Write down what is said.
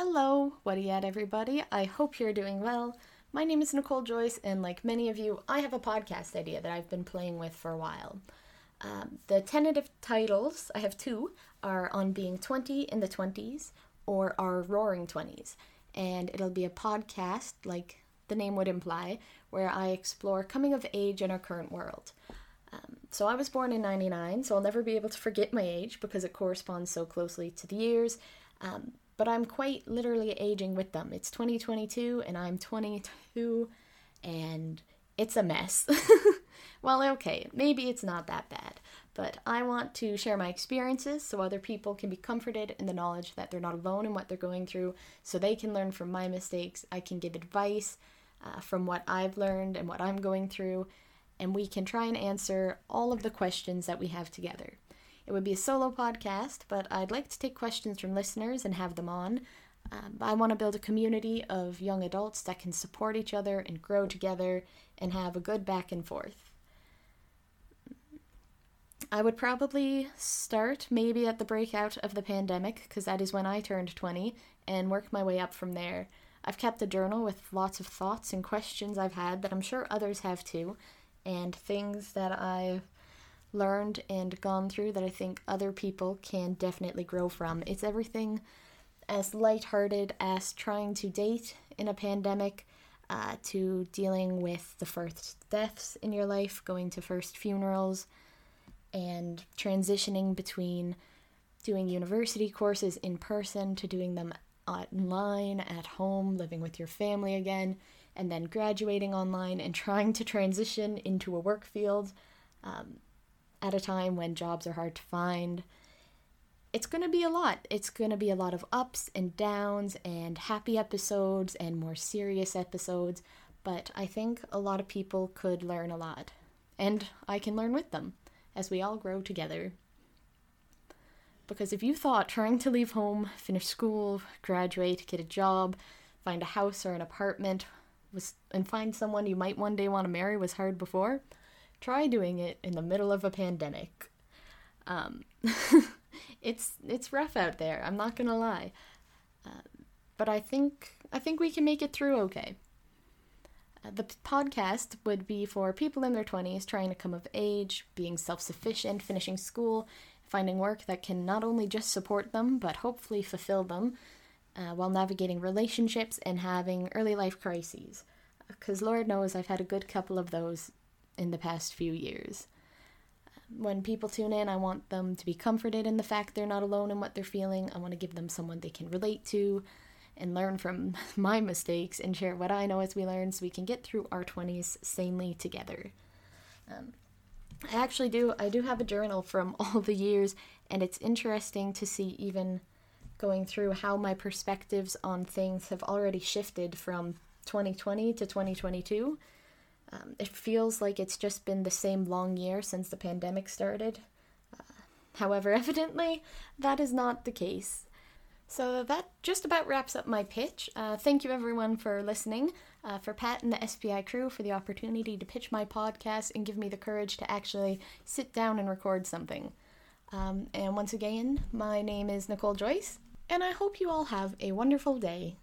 Hello, what yet, everybody? I hope you're doing well. My name is Nicole Joyce, and like many of you, I have a podcast idea that I've been playing with for a while. Um, the tentative titles, I have two, are on being 20 in the 20s or our roaring 20s. And it'll be a podcast, like the name would imply, where I explore coming of age in our current world. Um, so I was born in 99, so I'll never be able to forget my age because it corresponds so closely to the years. Um, but I'm quite literally aging with them. It's 2022 and I'm 22 and it's a mess. well, okay, maybe it's not that bad, but I want to share my experiences so other people can be comforted in the knowledge that they're not alone in what they're going through, so they can learn from my mistakes. I can give advice uh, from what I've learned and what I'm going through, and we can try and answer all of the questions that we have together. It would be a solo podcast, but I'd like to take questions from listeners and have them on. Um, I want to build a community of young adults that can support each other and grow together and have a good back and forth. I would probably start maybe at the breakout of the pandemic, because that is when I turned 20, and work my way up from there. I've kept a journal with lots of thoughts and questions I've had that I'm sure others have too, and things that I've learned and gone through that I think other people can definitely grow from. It's everything as lighthearted as trying to date in a pandemic, uh, to dealing with the first deaths in your life, going to first funerals, and transitioning between doing university courses in person to doing them online at home, living with your family again, and then graduating online and trying to transition into a work field. Um, at a time when jobs are hard to find. It's going to be a lot. It's going to be a lot of ups and downs and happy episodes and more serious episodes, but I think a lot of people could learn a lot. And I can learn with them as we all grow together. Because if you thought trying to leave home, finish school, graduate, get a job, find a house or an apartment was and find someone you might one day want to marry was hard before, try doing it in the middle of a pandemic. Um, it's it's rough out there. I'm not gonna lie, uh, but I think I think we can make it through okay. Uh, the podcast would be for people in their 20s trying to come of age, being self sufficient, finishing school, finding work that can not only just support them, but hopefully fulfill them, uh, while navigating relationships and having early life crises. Because Lord knows I've had a good couple of those in the past few years. When people tune in, I want them to be comforted in the fact they're not alone in what they're feeling. I want to give them someone they can relate to and learn from my mistakes and share what I know as we learn so we can get through our 20s sanely together. Um, I actually do, I do have a journal from all the years, and it's interesting to see even going through how my perspectives on things have already shifted from 2020 to 2022 um, it feels like it's just been the same long year since the pandemic started. Uh, however, evidently, that is not the case. So that just about wraps up my pitch. Uh, thank you everyone for listening, uh, for Pat and the SPI crew for the opportunity to pitch my podcast and give me the courage to actually sit down and record something. Um, and once again, my name is Nicole Joyce, and I hope you all have a wonderful day.